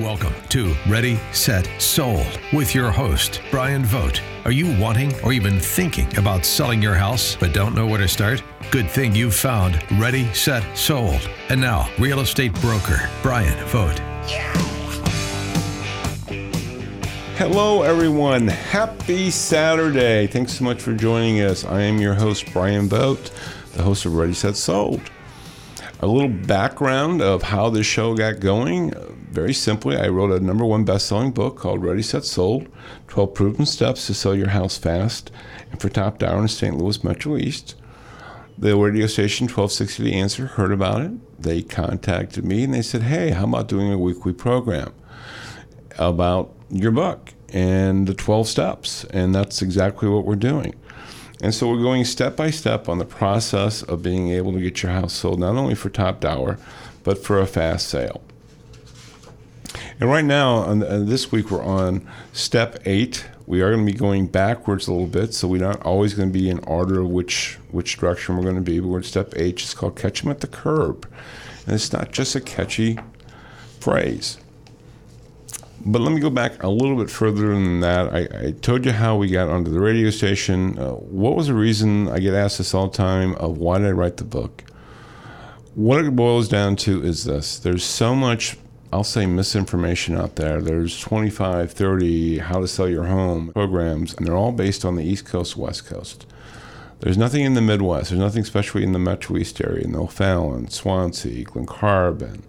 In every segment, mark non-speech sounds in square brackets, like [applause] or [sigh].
Welcome to Ready, Set, Sold with your host, Brian Vogt. Are you wanting or even thinking about selling your house but don't know where to start? Good thing you've found Ready, Set, Sold. And now, real estate broker, Brian Vogt. Hello, everyone. Happy Saturday. Thanks so much for joining us. I am your host, Brian Vogt, the host of Ready, Set, Sold. A little background of how this show got going. Very simply, I wrote a number one best selling book called Ready, Set, Sold 12 Proven Steps to Sell Your House Fast and for Top Dollar in St. Louis Metro East. The radio station 1260 The Answer heard about it. They contacted me and they said, Hey, how about doing a weekly program about your book and the 12 steps? And that's exactly what we're doing. And so we're going step by step on the process of being able to get your house sold, not only for top dollar, but for a fast sale. And right now, on, this week, we're on step eight. We are going to be going backwards a little bit, so we're not always going to be in order of which which direction we're going to be. But we're at step eight. It's called catch them at the Curb," and it's not just a catchy phrase. But let me go back a little bit further than that. I, I told you how we got onto the radio station. Uh, what was the reason? I get asked this all the time of why did I write the book? What it boils down to is this there's so much, I'll say, misinformation out there. There's 25, 30 how to sell your home programs, and they're all based on the East Coast, West Coast. There's nothing in the Midwest. There's nothing especially in the Metro East area, in O'Fallon, Swansea, Carbon,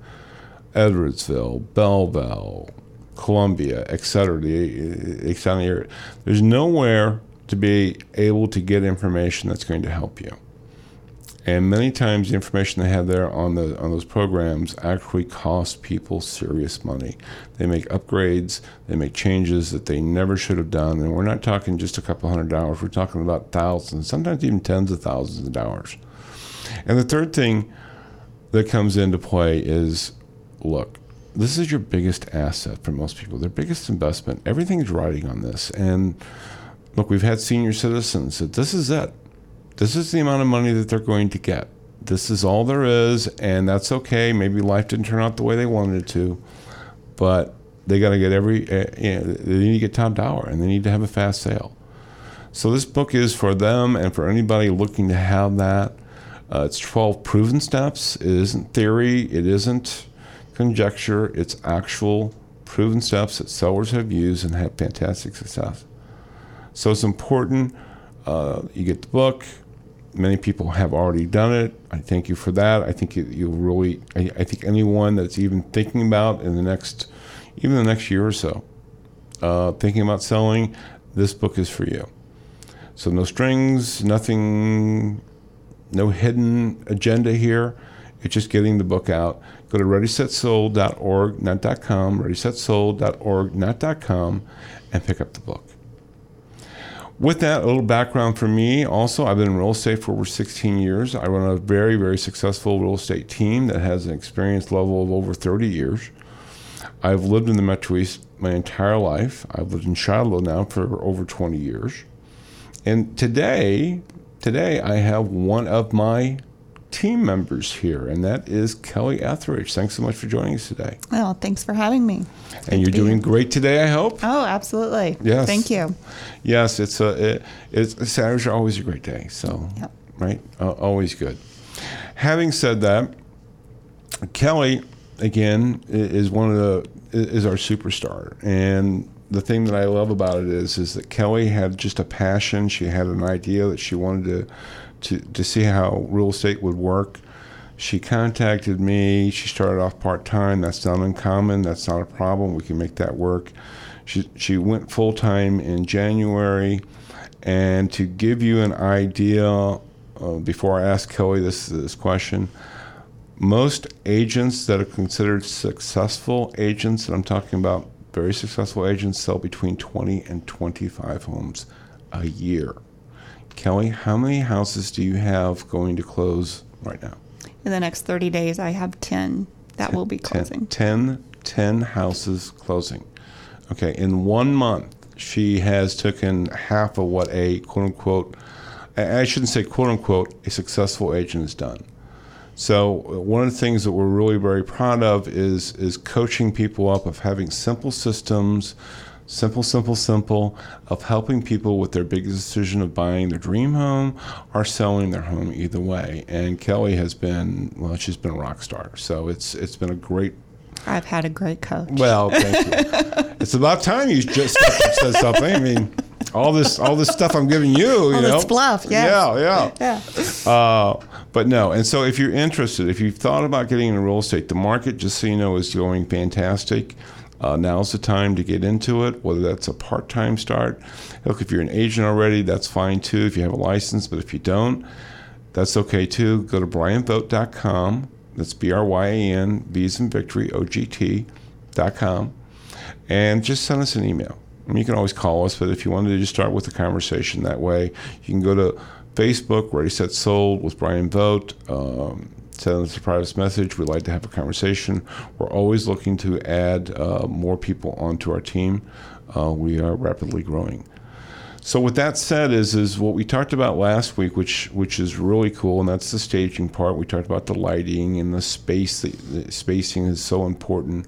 Edwardsville, Belleville, Columbia, etc. The. There's nowhere to be able to get information that's going to help you. And many times, the information they have there on the on those programs actually cost people serious money. They make upgrades, they make changes that they never should have done, and we're not talking just a couple hundred dollars. We're talking about thousands, sometimes even tens of thousands of dollars. And the third thing that comes into play is, look, this is your biggest asset for most people, their biggest investment. Everything is riding on this. And look, we've had senior citizens that this is it. This is the amount of money that they're going to get. This is all there is, and that's okay. Maybe life didn't turn out the way they wanted it to, but they got to get every, you know, they need to get top dollar and they need to have a fast sale. So this book is for them and for anybody looking to have that. Uh, it's 12 proven steps. It isn't theory. It isn't conjecture. It's actual proven steps that sellers have used and had fantastic success. So it's important. Uh, you get the book. Many people have already done it. I thank you for that. I think you, really. I, I, think anyone that's even thinking about in the next, even the next year or so, uh, thinking about selling, this book is for you. So no strings, nothing, no hidden agenda here. It's just getting the book out. Go to readysetsold.org, not .com, readysetsold.org, and pick up the book. With that, a little background for me. Also, I've been in real estate for over 16 years. I run a very, very successful real estate team that has an experience level of over 30 years. I've lived in the Metro East my entire life. I've lived in Shiloh now for over 20 years. And today, today I have one of my team members here, and that is Kelly Etheridge. Thanks so much for joining us today. Well, thanks for having me. and you're doing great today, I hope. Oh, absolutely. Yes. Thank you. Yes, it's a it, it's Saturdays are always a great day. So, yep. right, uh, always good. Having said that, Kelly again is one of the is our superstar, and the thing that I love about it is is that Kelly had just a passion. She had an idea that she wanted to to, to see how real estate would work. She contacted me. She started off part time. That's not uncommon. That's not a problem. We can make that work. She, she went full time in January. And to give you an idea, uh, before I ask Kelly this, this question, most agents that are considered successful agents, and I'm talking about very successful agents, sell between 20 and 25 homes a year. Kelly, how many houses do you have going to close right now? In the next 30 days, I have 10 that ten, will be closing. 10, 10 houses closing. Okay, in one month, she has taken half of what a quote unquote, I shouldn't say quote unquote, a successful agent has done. So uh, one of the things that we're really very proud of is is coaching people up of having simple systems, simple, simple, simple, of helping people with their biggest decision of buying their dream home or selling their home either way. And Kelly has been well, she's been a rock star. So it's it's been a great I've had a great coach. well, thank you. [laughs] it's about time you just said something. I mean, all this all this stuff I'm giving you, you know. fluff, yes. Yeah, yeah. yeah. Uh, but no, and so if you're interested, if you've thought about getting into real estate, the market, just so you know, is going fantastic. Uh, now's the time to get into it, whether that's a part time start. Look, if you're an agent already, that's fine too, if you have a license, but if you don't, that's okay too. Go to bryanvogt.com. That's B R Y A N, V's and Victory, O G T.com. And just send us an email. I mean, you can always call us, but if you wanted to just start with a conversation that way, you can go to Facebook, Ready Set Sold with Brian Vogt. Um, send us a private message. We'd like to have a conversation. We're always looking to add uh, more people onto our team. Uh, we are rapidly growing. So with that said, is is what we talked about last week, which which is really cool, and that's the staging part. We talked about the lighting and the space. The, the spacing is so important,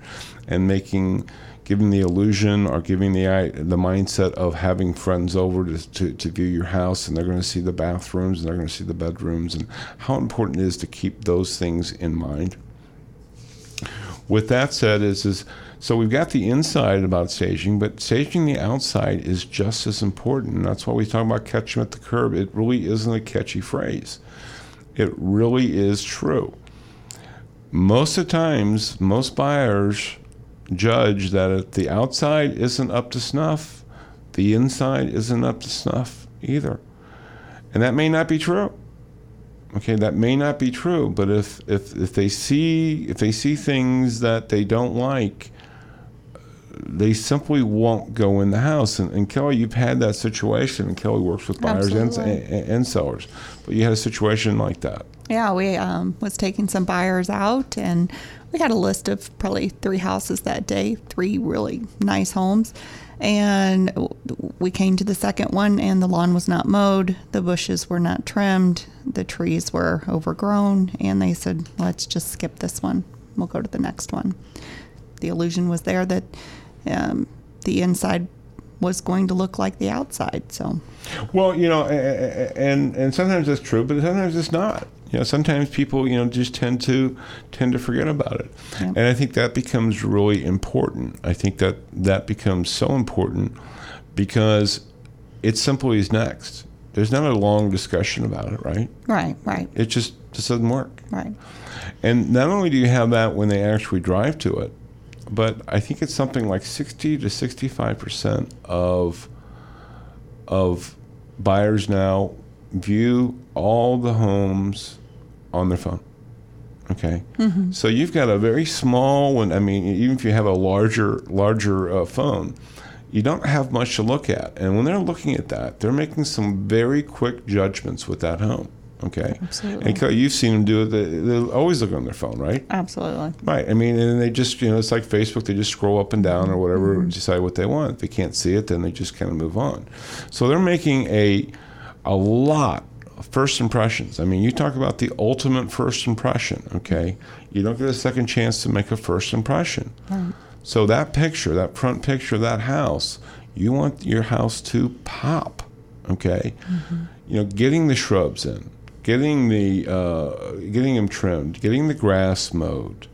and making giving the illusion or giving the the mindset of having friends over to, to, to view your house, and they're going to see the bathrooms and they're going to see the bedrooms, and how important it is to keep those things in mind. With that said is is so we've got the inside about staging but staging the outside is just as important. That's why we talk about catch them at the curb. It really isn't a catchy phrase. It really is true. Most of the times most buyers judge that if the outside isn't up to snuff the inside isn't up to snuff either. And that may not be true. Okay that may not be true but if if if they see if they see things that they don't like they simply won't go in the house. And, and kelly you've had that situation. And kelly works with buyers and, and, and sellers. But you had a situation like that. Yeah, we um, was taking some buyers out, and we had a list of probably three houses that day, three really nice homes. And we came to the second one, and the lawn was not mowed, the bushes were not trimmed, the trees were overgrown, and they said, "Let's just skip this one. We'll go to the next one." The illusion was there that um, the inside was going to look like the outside. So Well, you know, and and sometimes that's true, but sometimes it's not. You know, sometimes people, you know, just tend to tend to forget about it, Yeah. and I think that becomes really important. I think that that becomes so important because it simply is next. There's not a long discussion about it, right? right, right, It just just doesn't work. right. And not only do you have that when they actually drive to it, but I think it's something like 60 to 65 percent of of buyers now view all the homes on their phone. Okay, so you've got a very small one. I mean, even if you have a larger larger uh, phone, you don't have much to look at. And when they're looking at that, they're making some very quick judgments with that home. Okay, Absolutely. And you've seen them do it. They, they always look on their phone, right? Absolutely. Right. I mean, and they just, you know, it's like Facebook. They just scroll up and down or whatever, mm-hmm. decide what they want. If they can't see it, then they just kind of move on. So they're making a a lot of first impressions. I mean, you talk about the ultimate first impression. Okay, you don't get a second chance to make a first impression. So that picture, that front picture of that house, you want your house to pop. Okay, mm-hmm. you know, getting the shrubs in, getting the uh, getting them trimmed, getting the grass mowed,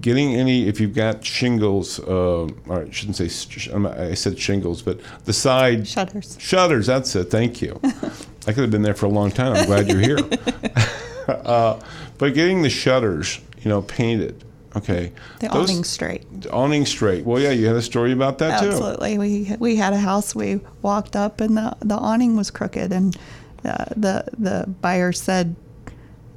getting any if you've got shingles. Uh, or I shouldn't say sh- I said shingles, but the side Shutters. Shutters, that's it. Thank you. [laughs] I could have been there for a long time. I'm glad you're here. [laughs] uh, but getting the shutters, you know, painted. Okay. The Those- awning straight. Awning straight. Well, yeah, you had a story about that too. Absolutely. We we had a house. We walked up and the the awning was crooked, and uh, the the buyer said,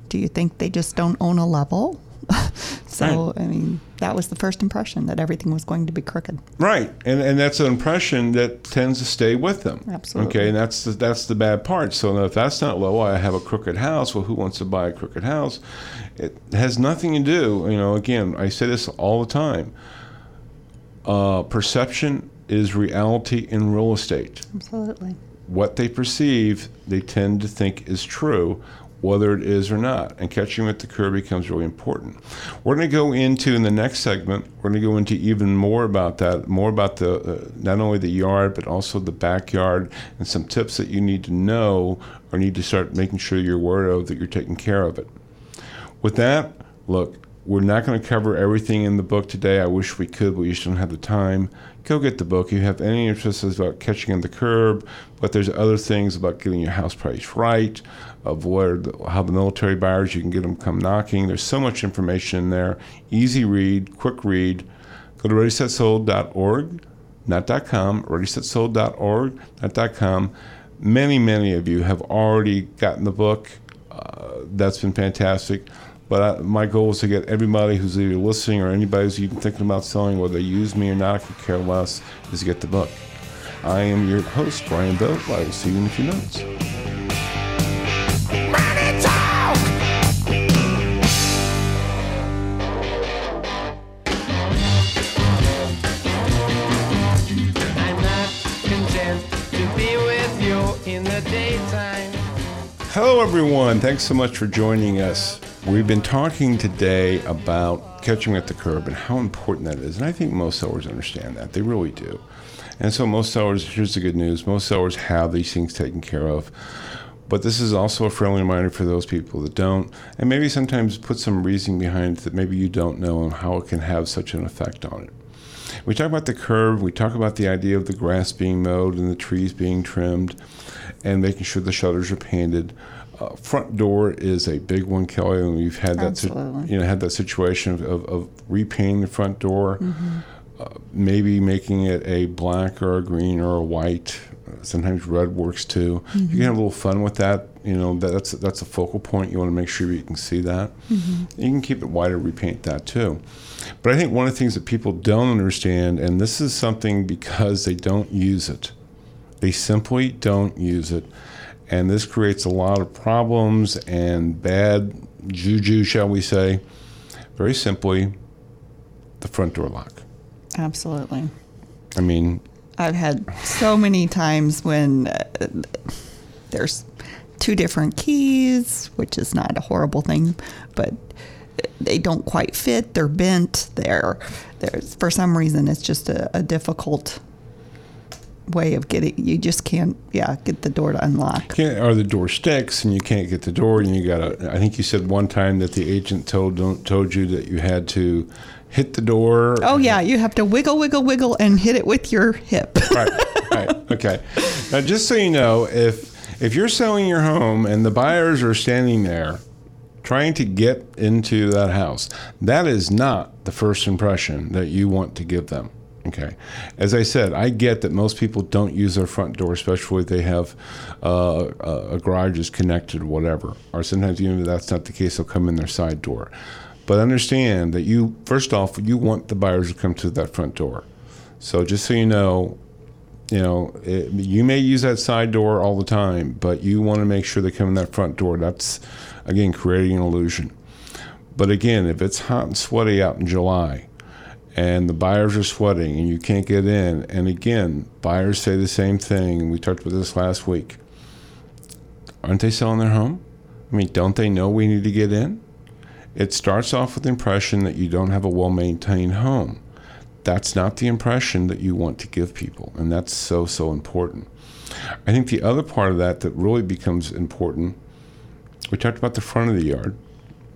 "Do you think they just don't own a level?" [laughs] so I mean, that was the first impression that everything was going to be crooked. Right, and and that's an impression that tends to stay with them. Absolutely. Okay, and that's the, that's the bad part. So if that's not low, I have a crooked house. Well, who wants to buy a crooked house? It has nothing to do. You know, again, I say this all the time. Uh, perception is reality in real estate. Absolutely. What they perceive, they tend to think is true. whether it is or not. And catching at the curb becomes really important. We're going to go into, in the next segment, we're going to go into even more about that, more about the uh, not only the yard, but also the backyard, and some tips that you need to know or need to start making sure you're aware of that you're taking care of it. With that, look, we're not going to cover everything in the book today. I wish we could, but we just don't have the time. Go get the book. If you have any interest about catching on the curb, but there's other things about getting your house price right, of where how the military buyers you can get them come knocking. There's so much information in there. Easy read, quick read. Go to readysetsold.org, not .com, readysetsold.org, not .com. Many, many of you have already gotten the book. Uh, that's been fantastic. But I, my goal is to get everybody who's either listening or anybody who's even thinking about selling, whether they use me or not, I could care less, is to get the book. I am your host, Brian Bell. I will see you in a few minutes. Hello, everyone. Thanks so much for joining us. We've been talking today about catching at the curb and how important that is. And I think most sellers understand that. They really do. And so, most sellers, here's the good news most sellers have these things taken care of. But this is also a friendly reminder for those people that don't, and maybe sometimes put some reasoning behind that maybe you don't know and how it can have such an effect on it. We talk about the curb, we talk about the idea of the grass being mowed and the trees being trimmed, and making sure the shutters are painted uh, front door is a big one, Kelly, and we've had that si- you know had that situation of, of, of repainting the front door, mm-hmm. uh, maybe making it a black or a green or a white. Sometimes red works too. Mm-hmm. You can have a little fun with that. You know that, that's that's a focal point. You want to make sure you can see that. Mm-hmm. You can keep it white or repaint that too. But I think one of the things that people don't understand, and this is something because they don't use it, they simply don't use it and this creates a lot of problems and bad juju, shall we say. Very simply, the front door lock. Absolutely. I mean, I've had so many times when uh, there's two different keys, which is not a horrible thing, but they don't quite fit. They're bent. They're there's for some reason it's just a, a difficult way of getting you just can't yeah get the door to unlock. Can't, or the door sticks and you can't get the door and you gotta i think you said one time that the agent told told you that you had to hit the door. Oh yeah you have to wiggle wiggle wiggle and hit it with your hip. Right right okay. Now just so you know if if you're selling your home and the buyers are standing there trying to get into that house that is not the first impression that you want to give them Okay. As I said, I get that most people don't use their front door, especially if they have uh, a garage is connected whatever. Or sometimes even if that's not the case, they'll come in their side door. But understand that you, first off, you want the buyers to come to that front door. So just so you know, you know, it, you may use that side door all the time, but you want to make sure they come in that front door. That's, again, creating an illusion. But again, if it's hot and sweaty out in July, and the buyers are sweating and you can't get in. And again, buyers say the same thing. We talked about this last week. Aren't they selling their home? I mean, don't they know we need to get in? It starts off with the impression that you don't have a well maintained home. That's not the impression that you want to give people, and that's so, so important. I think the other part of that that really becomes important, we talked about the front of the yard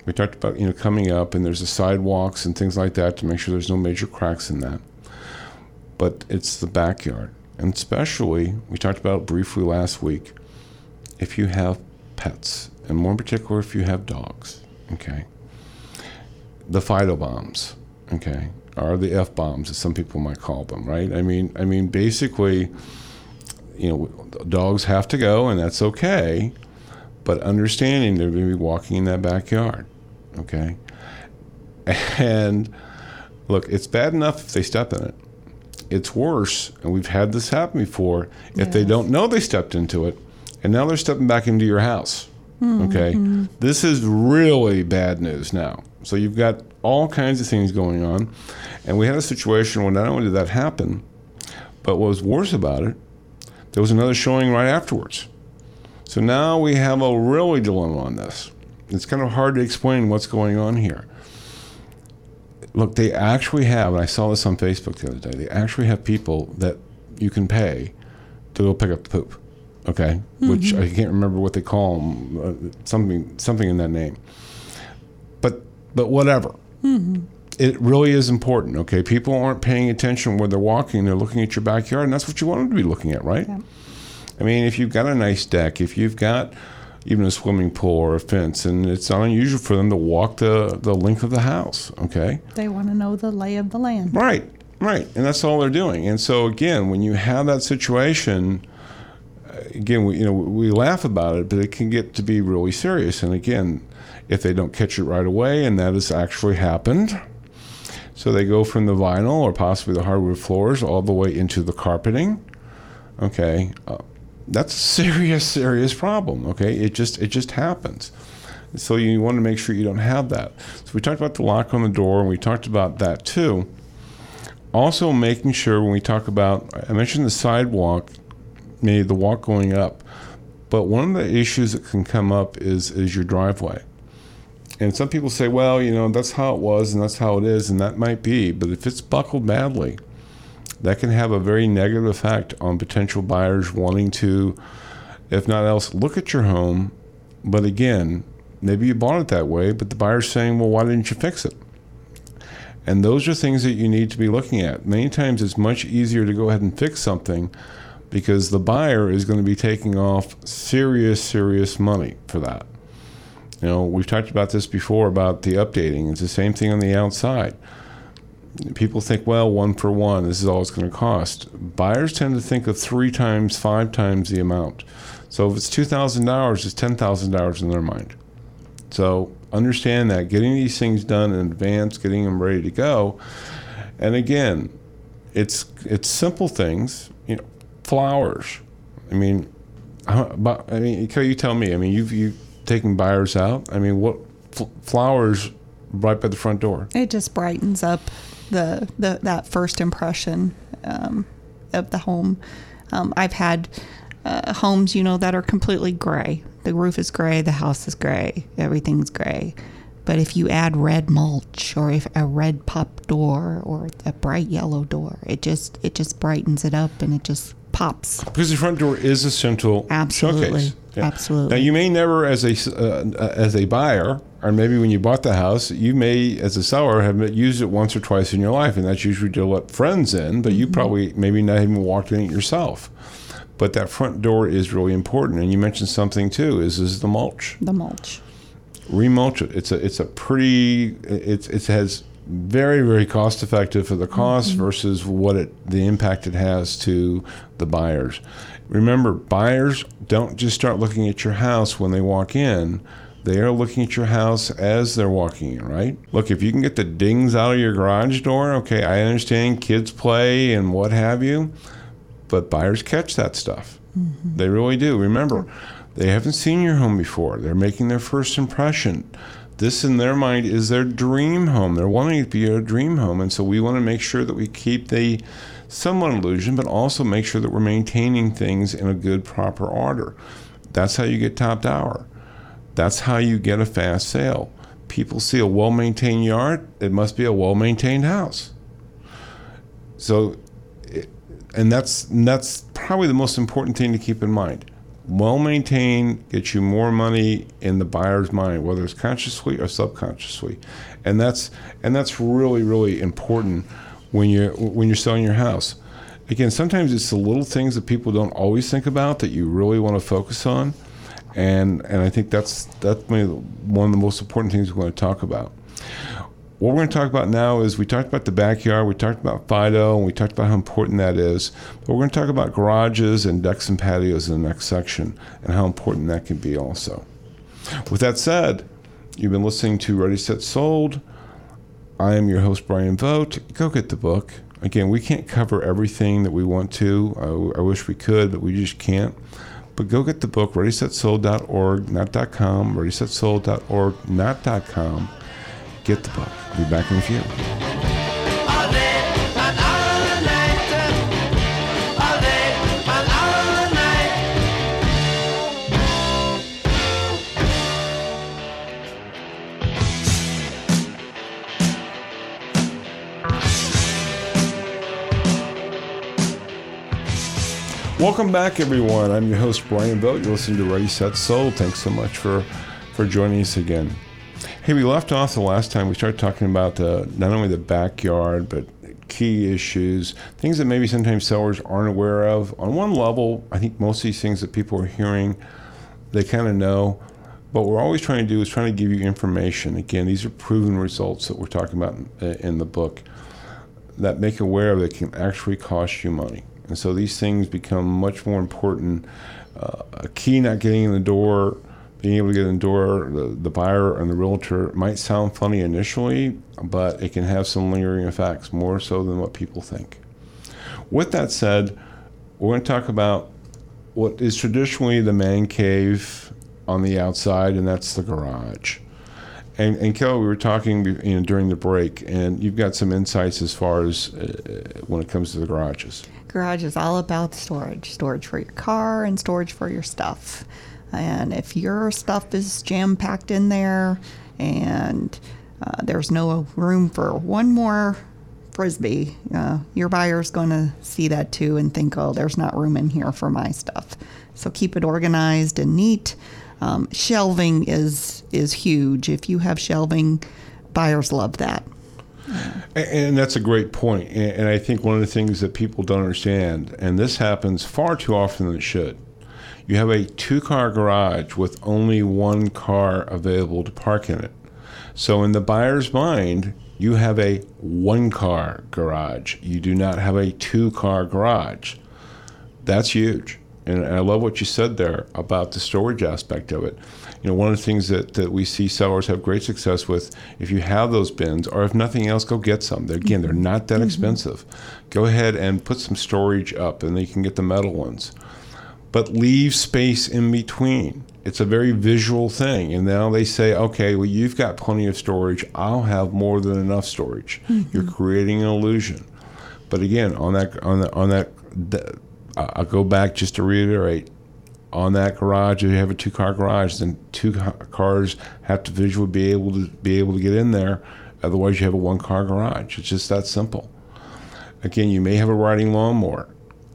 we talked about you know coming up and there's the sidewalks and things like that to make sure there's no major cracks in that. But it's the backyard, and especially we talked about briefly last week. If you have pets, and more in particular if you have dogs, okay. The Fido bombs, okay, are the f bombs as some people might call them, right? I mean, I mean basically, you know, dogs have to go, and that's okay but understanding they're going to be walking in that backyard. Okay. And look, it's bad enough if they step in it. It's worse, and we've had this happen before, if yes. they don't know they stepped into it, and now they're stepping back into your house. Mm-hmm. Okay. This is really bad news now. So you've got all kinds of things going on. And we had a situation where not only did that happen, but what was worse about it, there was another showing right afterwards. So now we have a really dilemma on this. It's kind of hard to explain what's going on here. Look, they actually have, and I saw this on Facebook the other day, they actually have people that you can pay to go pick up the poop. Okay, which I can't remember what they call them, uh, something something in that name. But but whatever. It really is important. Okay, people aren't paying attention where they're walking; they're looking at your backyard, and that's what you want them to be looking at, right? Yeah. I mean, if you've got a nice deck, if you've got even a swimming pool or a fence, and it's not unusual for them to walk the, the length of the house, okay? They want to know the lay of the land. Right, right. And that's all they're doing. And so, again, when you have that situation, again, we, you know, we laugh about it, but it can get to be really serious. And again, if they don't catch it right away, and that has actually happened, so they go from the vinyl or possibly the hardwood floors all the way into the carpeting. Okay, uh, that's a serious, serious problem. Okay, it just it just happens. So you want to make sure you don't have that. So we talked about the lock on the door, and we talked about that too. Also, making sure when we talk about, I mentioned the sidewalk, maybe the walk going up, but one of the issues that can come up is is your driveway. And some people say, well, you know, that's how it was and that's how it is, and that might be. But if it's buckled badly, that can have a very negative effect on potential buyers wanting to, if not else, look at your home. But again, maybe you bought it that way, but the buyer's saying, well, why didn't you fix it? And those are things that you need to be looking at. Many times it's much easier to go ahead and fix something because the buyer is going to be taking off serious, serious money for that. You know, we've talked about this before about the updating. It's the same thing on the outside. People think, well, one for one, this is all it's going to cost. Buyers tend to think of three times, five times the amount. So if it's $2,000, it's $10,000 in their mind. So understand that getting these things done in advance, getting them ready to go, and again, it's it's simple things. You know, flowers. I mean, but I mean, you tell me. I mean, you've you taken buyers out. I mean, what flowers right by the front door? It just brightens up the, the that first impression um, of the home. Um, I've had uh, homes, you know, that are completely gray. The roof is gray, the house is gray, everything's gray. But if you add red mulch or if a red pop door or a bright yellow door, it just it just brightens it up and it just pops. Because the front door is a central Absolutely. showcase. Absolutely. Now you may never, as a uh, as a buyer, or maybe when you bought the house, you may, as a seller, have used it once or twice in your life, and that's usually to let friends in. But Mm-hmm. you probably maybe not even walked in it yourself. But that front door is really important, and you mentioned something too. Is is the mulch? The mulch. remulch it. It's a it's a pretty it's it has very very cost effective for the cost versus what it the impact it has to the buyers. Remember, buyers don't just start looking at your house when they walk in. They are looking at your house as they're walking in, right? Look, if you can get the dings out of your garage door, okay, I understand kids play and what have you, but buyers catch that stuff. Mm-hmm. They really do. Remember, they haven't seen your home before. They're making their first impression. This, in their mind, is their dream home. They're wanting it to be a dream home. And so we want to make sure that we keep the somewhat illusion, but also make sure that we're maintaining things in a good, proper order. That's how you get top dollar. That's how you get a fast sale. People see a well maintained yard, it must be a well maintained house. So, eh, and that's that's probably the most important thing to keep in mind. Well maintained gets you more money in the buyer's mind, whether it's consciously or subconsciously, and that's and that's really really important when you're when you're selling your house. Again, sometimes it's the little things that people don't always think about that you really want to focus on, and and I think that's that's one of the most important things we're going to talk about. What we're going to talk about now is we talked about the backyard, we talked about Fido, and we talked about how important that is. But we're going to talk about garages and decks and patios in the next section and how important that can be also. With that said, you've been listening to Ready Set Sold. I am your host, Brian Vogt. Go get the book. Again, we can't cover everything that we want to. I, I wish we could, but we just can't. But go get the book, readysetsold.org, not .com, readysetsold.org, not .com. Get the book. I'll be back in a few. Welcome back, everyone. I'm your host, Brian Vogt. You're listening to Ready, Set, Sold. Thanks so much for, for joining us again. Hey, we left off the last time. We started talking about the, not only the backyard, but key issues, things that maybe sometimes sellers aren't aware of. On one level, I think most of these things that people are hearing, they kind of know. But what we're always trying to do is trying to give you information. Again, these are proven results that we're talking about in, in the book that make aware that can actually cost you money. And so these things become much more important. Uh, a key not getting in the door, being able to get in the door, the, the buyer and the realtor might sound funny initially, but it can have some lingering effects, more so than what people think. With that said, we're going to talk about what is traditionally the man cave on the outside, and that's the garage. And, and Kelly, we were talking you know, during the break, and you've got some insights as far as uh, when it comes to the garages. Garage is all about storage storage for your car and storage for your stuff. And if your stuff is jam packed in there and uh, there's no room for one more frisbee, uh, your buyer's going to see that too and think, oh, there's not room in here for my stuff. So keep it organized and neat. Um, shelving is is huge. If you have shelving, buyers love that. And, that's a great point. And, and I think one of the things that people don't understand, and this happens far too often than it should, you have a two car garage with only one car available to park in it. So, in the buyer's mind, you have a one car garage. You do not have a two car garage. That's huge. And I love what you said there about the storage aspect of it. You know, one of the things that, that we see sellers have great success with, if you have those bins, or if nothing else, go get some. They're, again, they're not that mm-hmm. expensive. Go ahead and put some storage up, and then you can get the metal ones but leave space in between. It's a very visual thing. And now they say, okay, well, you've got plenty of storage. I'll have more than enough storage. You're mm-hmm. creating an illusion. But again, on that, on that, on that, th- I- I'll go back just to reiterate. On that garage, if you have a two-car garage, then two cars have to visually be able to be able to get in there. Otherwise, you have a one-car garage. It's just that simple. Again, you may have a riding lawnmower.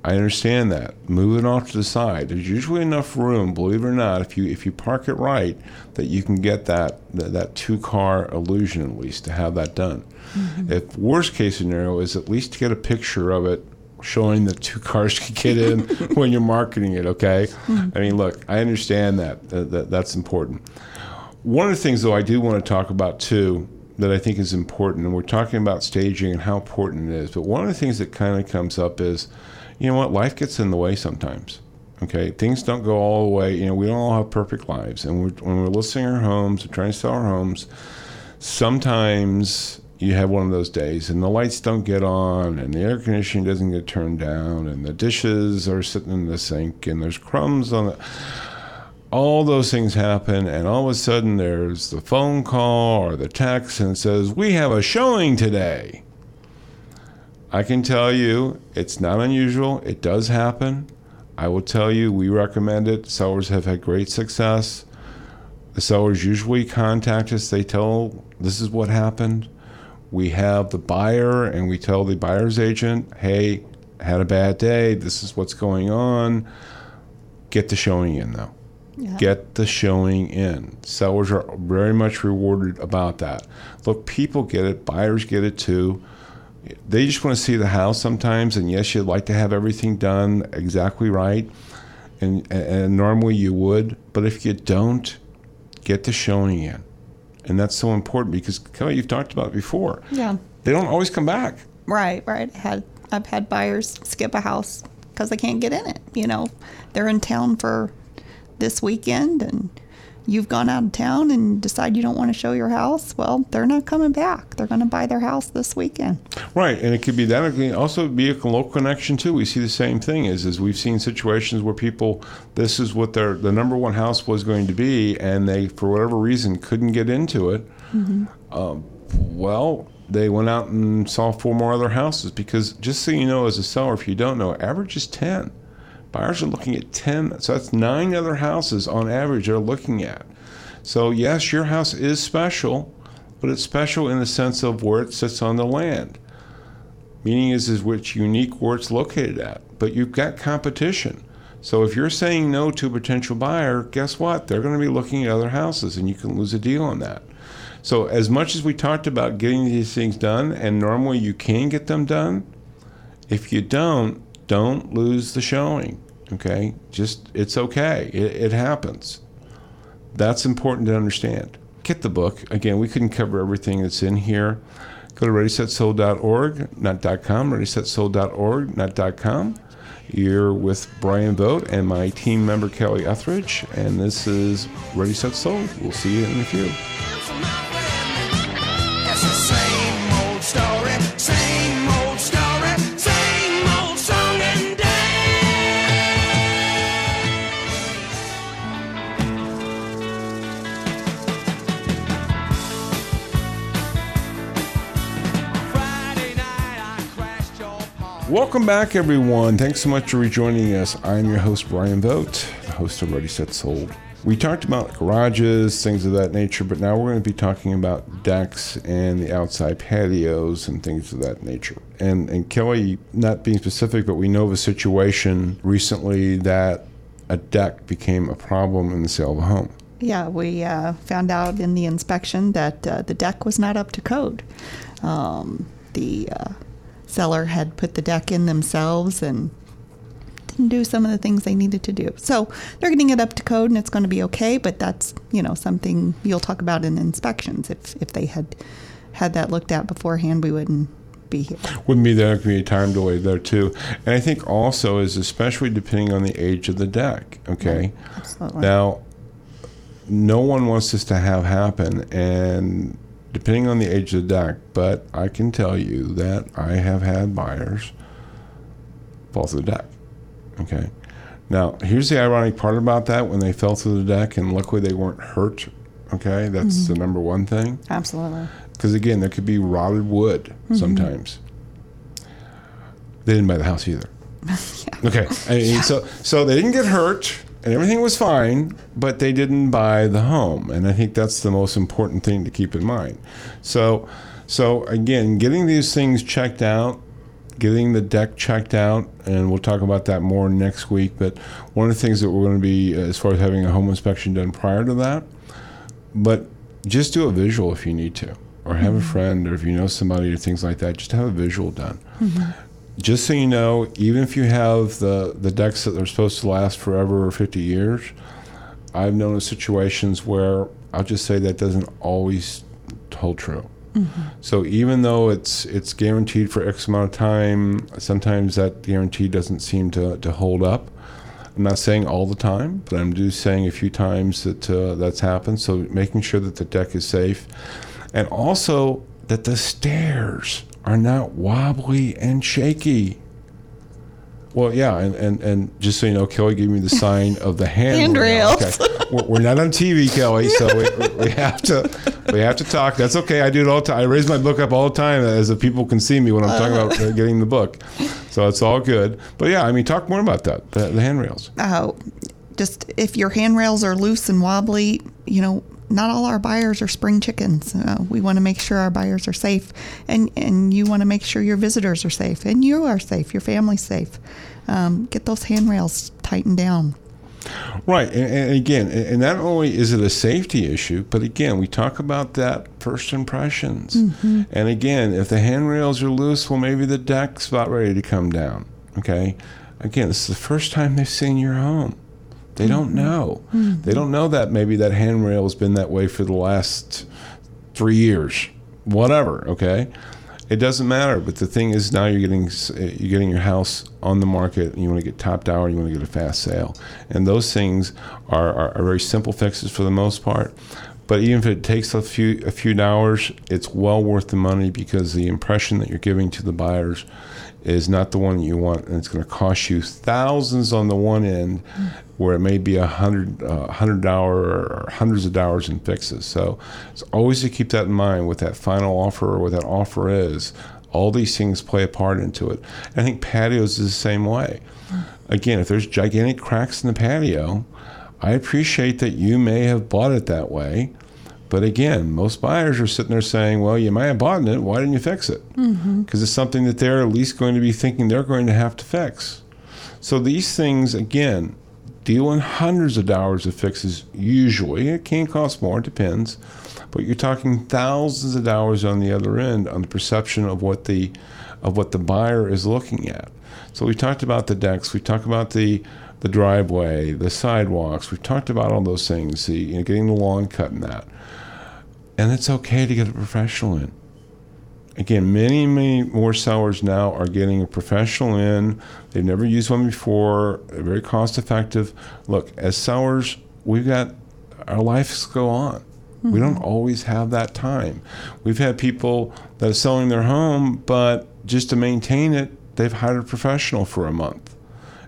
I understand that. Move it off to the side. There's usually enough room, believe it or not, if you if you park it right, that you can get that that, that two car illusion at least to have that done. Mm-hmm. If worst case scenario is at least to get a picture of it showing that two cars can get in [laughs] when you're marketing it. Okay, mm-hmm. I mean, look, I understand that, that, that that's important. One of the things, though, I do want to talk about too that I think is important, and we're talking about staging and how important it is. But one of the things that kind of comes up is, you know what, life gets in the way sometimes. Okay, things don't go all the way. You know, we don't all have perfect lives, and we're, when we're listing our homes and trying to sell our homes, sometimes you have one of those days and the lights don't get on and the air conditioning doesn't get turned down and the dishes are sitting in the sink and there's crumbs on the all those things happen and all of a sudden there's the phone call or the text and it says we have a showing today. I can tell you it's not unusual. It does happen. I will tell you we recommend it. Sellers have had great success. The sellers usually contact us. They tell this is what happened we have the buyer and we tell the buyer's agent hey had a bad day this is what's going on get the showing in though Yeah. get the showing in. Sellers are very much rewarded about that. Look, people get it, buyers get it too. They just want to see the house sometimes, and yes, you'd like to have everything done exactly right, and, and normally you would, but if you don't, get the showing in. And that's so important because, Kelly, you've talked about it before. Yeah. They don't always come back. Right, right. I had I've had buyers skip a house because they can't get in it. You know, they're in town for this weekend, and you've gone out of town and decide you don't want to show your house. Well, they're not coming back. They're going to buy their house this weekend. Right, and it could be that. It can also be a local connection too. We see the same thing. Is is we've seen situations where people, this is what their the number one house was going to be, and they for whatever reason couldn't get into it. Um, well, they went out and saw four more other houses because just so you know, as a seller, if you don't know, average is ten. Buyers are looking at ten, so that's nine other houses on average they're looking at. So yes, your house is special, but it's special in the sense of where it sits on the land meaning is is which unique where it's located at. But you've got competition. So if you're saying no to a potential buyer, guess what? They're going to be looking at other houses and you can lose a deal on that. So as much as we talked about getting these things done and normally you can get them done, if you don't, don't lose the showing. Okay? Just it's okay. It, it happens. That's important to understand. Get the book. Again, we couldn't cover everything that's in here. Go to readysetsold.org, not .com, readysetsold.org, not .com. You're with Brian Vogt and my team member Kelly Etheridge, and this is Ready Set Sold. We'll see you in a few. Welcome back, everyone. Thanks so much for rejoining us. I'm your host, Brian Vogt, the host of Ready Set Sold. We talked about garages, things of that nature, but now we're going to be talking about decks and the outside patios and things of that nature. And and Kelly, not being specific, but we know of a situation recently that a deck became a problem in the sale of a home. Yeah, we uh, found out in the inspection that uh, the deck was not up to code. Um, the uh, seller had put the deck in themselves and didn't do some of the things they needed to do. So they're getting it up to code and it's going to be okay, but that's, you know, something you'll talk about in inspections. If, if they had had that looked at beforehand, we wouldn't be here. Wouldn't be there could be a time delay there too. And I think also is especially depending on the age of the deck. Okay. Absolutely. Now, no one wants this to have happen, and depending on the age of the deck, but I can tell you that I have had buyers fall through the deck. Okay. Now, here's the ironic part about that when they fell through the deck, and luckily they weren't hurt. Okay. That's the mm-hmm. number one thing. Absolutely. Because again, there could be rotted wood mm-hmm. sometimes. They didn't buy the house either. [laughs] Okay, I mean, so so they didn't get hurt and everything was fine, but they didn't buy the home, and I think that's the most important thing to keep in mind. So, so again, getting these things checked out, getting the deck checked out, and we'll talk about that more next week. But one of the things that we're going to be uh, as far as having a home inspection done prior to that, but just do a visual if you need to, or have a mm-hmm. friend, or if you know somebody, or things like that. Just have a visual done. Mm-hmm. Just so you know, even if you have the the decks that are supposed to last forever or 50 years, I've known of situations where I'll just say that doesn't always hold true. So even though it's it's guaranteed for X amount of time, sometimes that guarantee doesn't seem to, to hold up. I'm not saying all the time, but I'm just saying a few times that uh, that's happened. So making sure that the deck is safe, and also that the stairs are not wobbly and shaky. Well, yeah, and, and, and just so you know, Kelly gave me the sign of the [laughs] handrail. Handrails. Okay. We're, we're not on TV, Kelly, so we, we have to we have to talk. That's okay. I do it all the time. I raise my book up all the time as if people can see me when I'm talking about uh, getting the book. So it's all good. But yeah, I mean, talk more about that. The, the handrails. Oh, just if your handrails are loose and wobbly, you know, not all our buyers are spring chickens. Uh, we want to make sure our buyers are safe, and and you want to make sure your visitors are safe, and you are safe, your family's safe. Um, get those handrails tightened down. Right, and, and again, and and not only is it a safety issue, but again, we talk about that first impressions. And again, if the handrails are loose, well, maybe the deck's about ready to come down. Okay, again, this is the first time they've seen your home. They don't mm-hmm. know. Hmm. They don't know that maybe that handrail has been that way for the last three years, whatever. Okay, it doesn't matter. But the thing is, now you're getting uh, you're getting your house on the market, and you want to get top dollar, you want to get a fast sale, and those things are, are, are very simple fixes for the most part. But even if it takes a few a few hours, it's well worth the money because the impression that you're giving to the buyers is not the one that you want, and it's going to cost you thousands on the one end, hmm. Where it may be a hundred uh, hundred dollar or hundreds of dollars in fixes. So it's always to keep that in mind with that final offer or what that offer is. All these things play a part into it. And I think patios is the same way. Again, if there's gigantic cracks in the patio, I appreciate that you may have bought it that way, But again, most buyers are sitting there saying, well, you might have bought it. Why didn't you fix it? Because it's something that they're at least going to be thinking they're going to have to fix. So these things, again, deal in hundreds of dollars of fixes usually. It can cost more, it depends. But you're talking thousands of dollars on the other end on the perception of what the of what the buyer is looking at. So we talked about the decks, we talked about the the driveway, the sidewalks, we've talked about all those things, the, you know, getting the lawn cut and that. And it's okay to get a professional in again, many, many more sellers now are getting a professional in. They've never used one before. They're very cost effective. Look, as sellers, we've got our lives go on. We don't mm-hmm. always have that time. We've had people that are selling their home, but just to maintain it, they've hired a professional for a month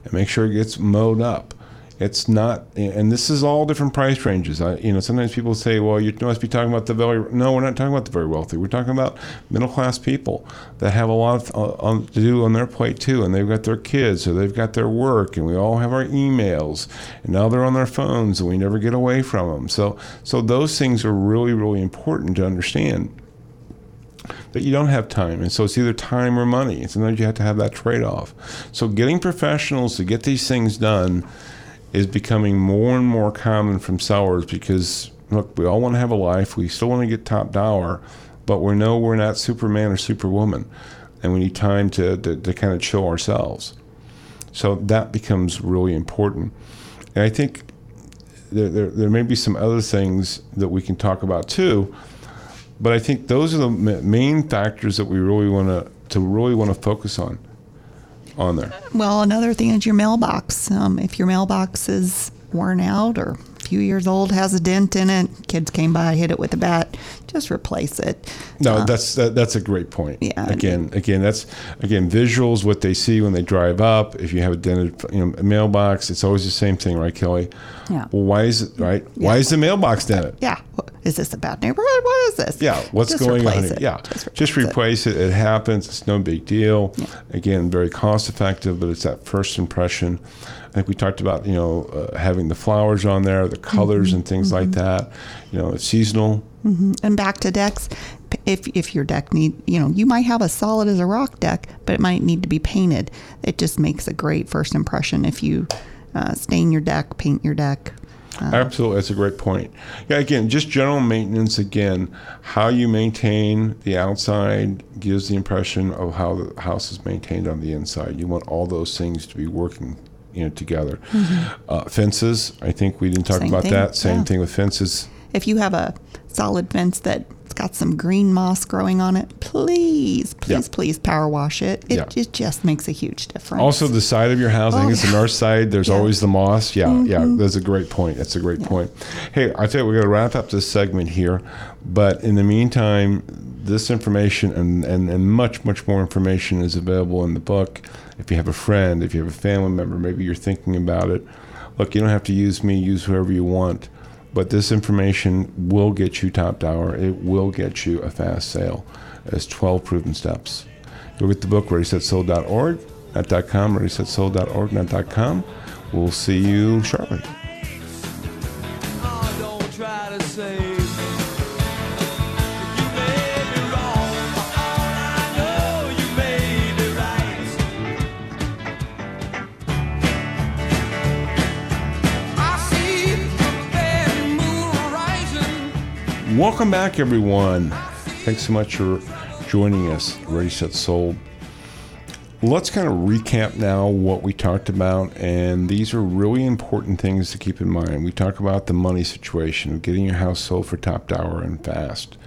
and make sure it gets mowed up. It's not, and this is all different price ranges. I, you know, sometimes people say, "Well, you must be talking about the very." No, we're not talking about the very wealthy. We're talking about middle class people that have a lot of, uh, on, to do on their plate too, and they've got their kids, or they've got their work, and we all have our emails, and now they're on their phones, and we never get away from them. So, so those things are really, really important to understand that you don't have time. And so it's either time or money. And sometimes you have to have that trade off. So getting professionals to get these things done is becoming more and more common from sellers because, look, we all want to have a life. We still want to get top dollar, but we know we're not Superman or Superwoman. And we need time to, to, to kind of chill ourselves. So that becomes really important. And I think there, there, there may be some other things that we can talk about too but I think those are the main factors that we really want to to really want to focus on on there. Well, another thing is your mailbox. Um, if your mailbox is worn out or a few years old, has a dent in it, kids came by, hit it with a bat, just replace it. No, Uh, that's that, that's a great point. Yeah. Again, again, that's again visuals. What they see when they drive up. If you have a dented you know, mailbox, it's always the same thing, right, Kelly? Yeah. Well, why is it right? Why is the mailbox dented? yeah. Is this a bad neighborhood? What is this? Yeah, what's Just going on? here? it. Yeah, Just just replace it. it. it. happens. It's no big deal. Yeah. Again, very cost effective, but it's that first impression. I think we talked about you know uh, having the flowers on there, the colors Mm-hmm. and things like that. You know, it's seasonal. And back to decks, if if your deck need, you know, you might have a solid as a rock deck, but it might need to be painted. It just makes a great first impression if you uh, stain your deck, paint your deck. Absolutely, that's a great point. Yeah, again, just general maintenance. Again, how you maintain the outside gives the impression of how the house is maintained on the inside. You want all those things to be working, you know, together. Uh, fences. I think we didn't talk Mm-hmm. Same about thing, that. Same yeah. thing with fences. If you have a solid fence that's got some green moss growing on it, please, please, Yeah. please power wash it. It, Yeah. it just makes a huge difference. Also, the side of your house. I think Oh, it's the north side. There's. Mm-hmm. always the moss. Yeah, yeah. That's a great point. That's a great point. Hey, I tell you, we're going to wrap up this segment here, but in the meantime, this information and, and, and much much more information is available in the book. If you have a friend, if you have a family member, maybe you're thinking about it. Look, you don't have to use me. Use whoever you want. But this information will get you top dollar. It will get you a fast sale. It's 12 proven steps. Go get the book, readysetsold.org, not .com, readysetsold.org, not .com. We'll see you shortly. Welcome back, everyone. Thanks so much for joining us, Ready, Set, Sold. Let's kind of recap now what we talked about, and these are really important things to keep in mind. We talk about the money situation, getting your house sold for top dollar and fast.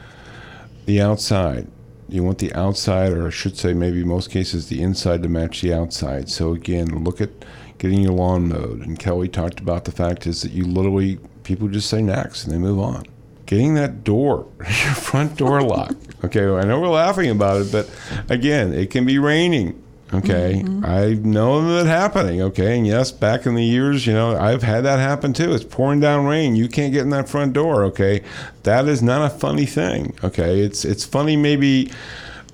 The outside, you want the outside, or I should say, maybe most cases, the inside to match the outside. So again, look at getting your lawn mowed. And Kelly talked about the fact is that you literally people just say next and they move on. Getting that door, your [laughs] front door locked. Okay, I know we're laughing about it, but again, it can be raining. Okay, mm-hmm. I know that happening. Okay, and yes, back in the years, you know, I've had that happen too. It's pouring down rain. You can't get in that front door. Okay, that is not a funny thing. Okay, it's it's funny maybe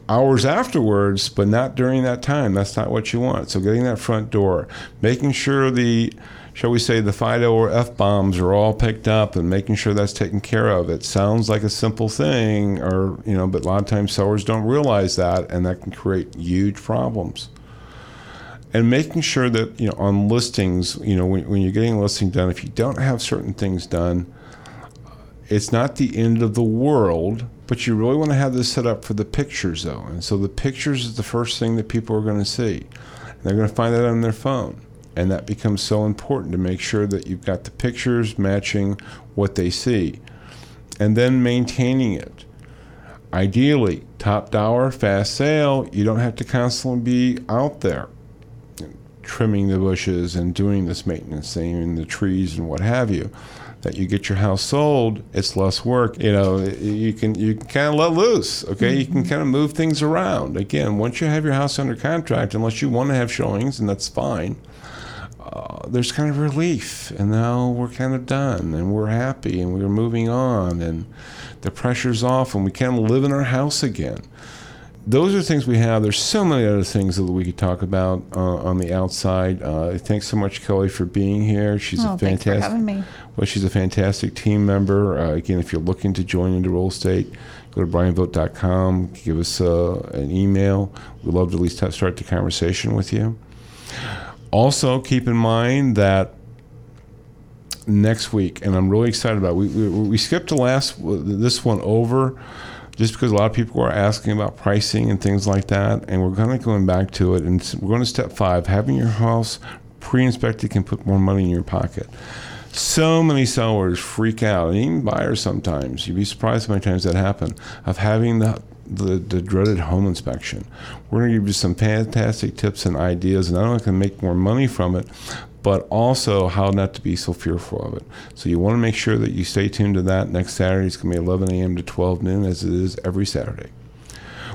hours afterwards, but not during that time. That's not what you want. So getting that front door, making sure the shall we say the FIDO or F bombs are all picked up and making sure that's taken care of. It sounds like a simple thing or you know, but a lot of times sellers don't realize that and that can create huge problems. And making sure that, you know, on listings, you know, when, when you're getting a listing done, if you don't have certain things done, it's not the end of the world, but you really want to have this set up for the pictures, though. And so the pictures is the first thing that people are going to see. And they're going to find that on their phone. And that becomes so important to make sure that you've got the pictures matching what they see. And then maintaining it. Ideally, top dollar, fast sale, you don't have to constantly be out there trimming the bushes and doing this maintenance thing the trees and what have you that you get your house sold, it's less work. You know, you can you can kind of let loose. Okay, you can kind of move things around. Again, once you have your house under contract, unless you want to have showings, and that's fine. Uh, there's kind of relief, and now we're kind of done, and we're happy, and we're moving on, and the pressure's off, and we kind of live in our house again those are things we have. There's so many other things that we could talk about uh, on the outside. Uh, thanks so much, Kelly, for being here. She's oh, a fantastic. Thanks for having me. Well, she's a fantastic team member. Uh, again, if you're looking to join into real estate, go to bryanvogt.com. Give us uh, an email. We'd love to at least start the conversation with you. Also, keep in mind that next week, and I'm really excited about. It, we, we we skipped the last this one over just because a lot of people are asking about pricing and things like that. And we're going to go back to it. And we're going to step five having your house pre inspected can put more money in your pocket. So many sellers freak out, and even buyers sometimes. You'd be surprised how many times that happens of having the the, the dreaded home inspection. We're going to give you some fantastic tips and ideas, and not only can make more money from it, but also how not to be so fearful of it. So you want to make sure that you stay tuned to that. Next Saturday it's going to be 11 a.m. to 12 noon, as it is every Saturday.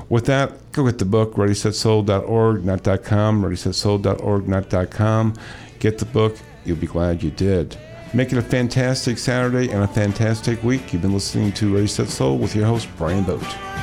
With that, go get the book, readysetsold.org, not .com, readysetsold.org, not .com. Get the book. You'll be glad you did. Make it a fantastic Saturday and a fantastic week. You've been listening to Ready Set Sold with your host, Brian Vogt.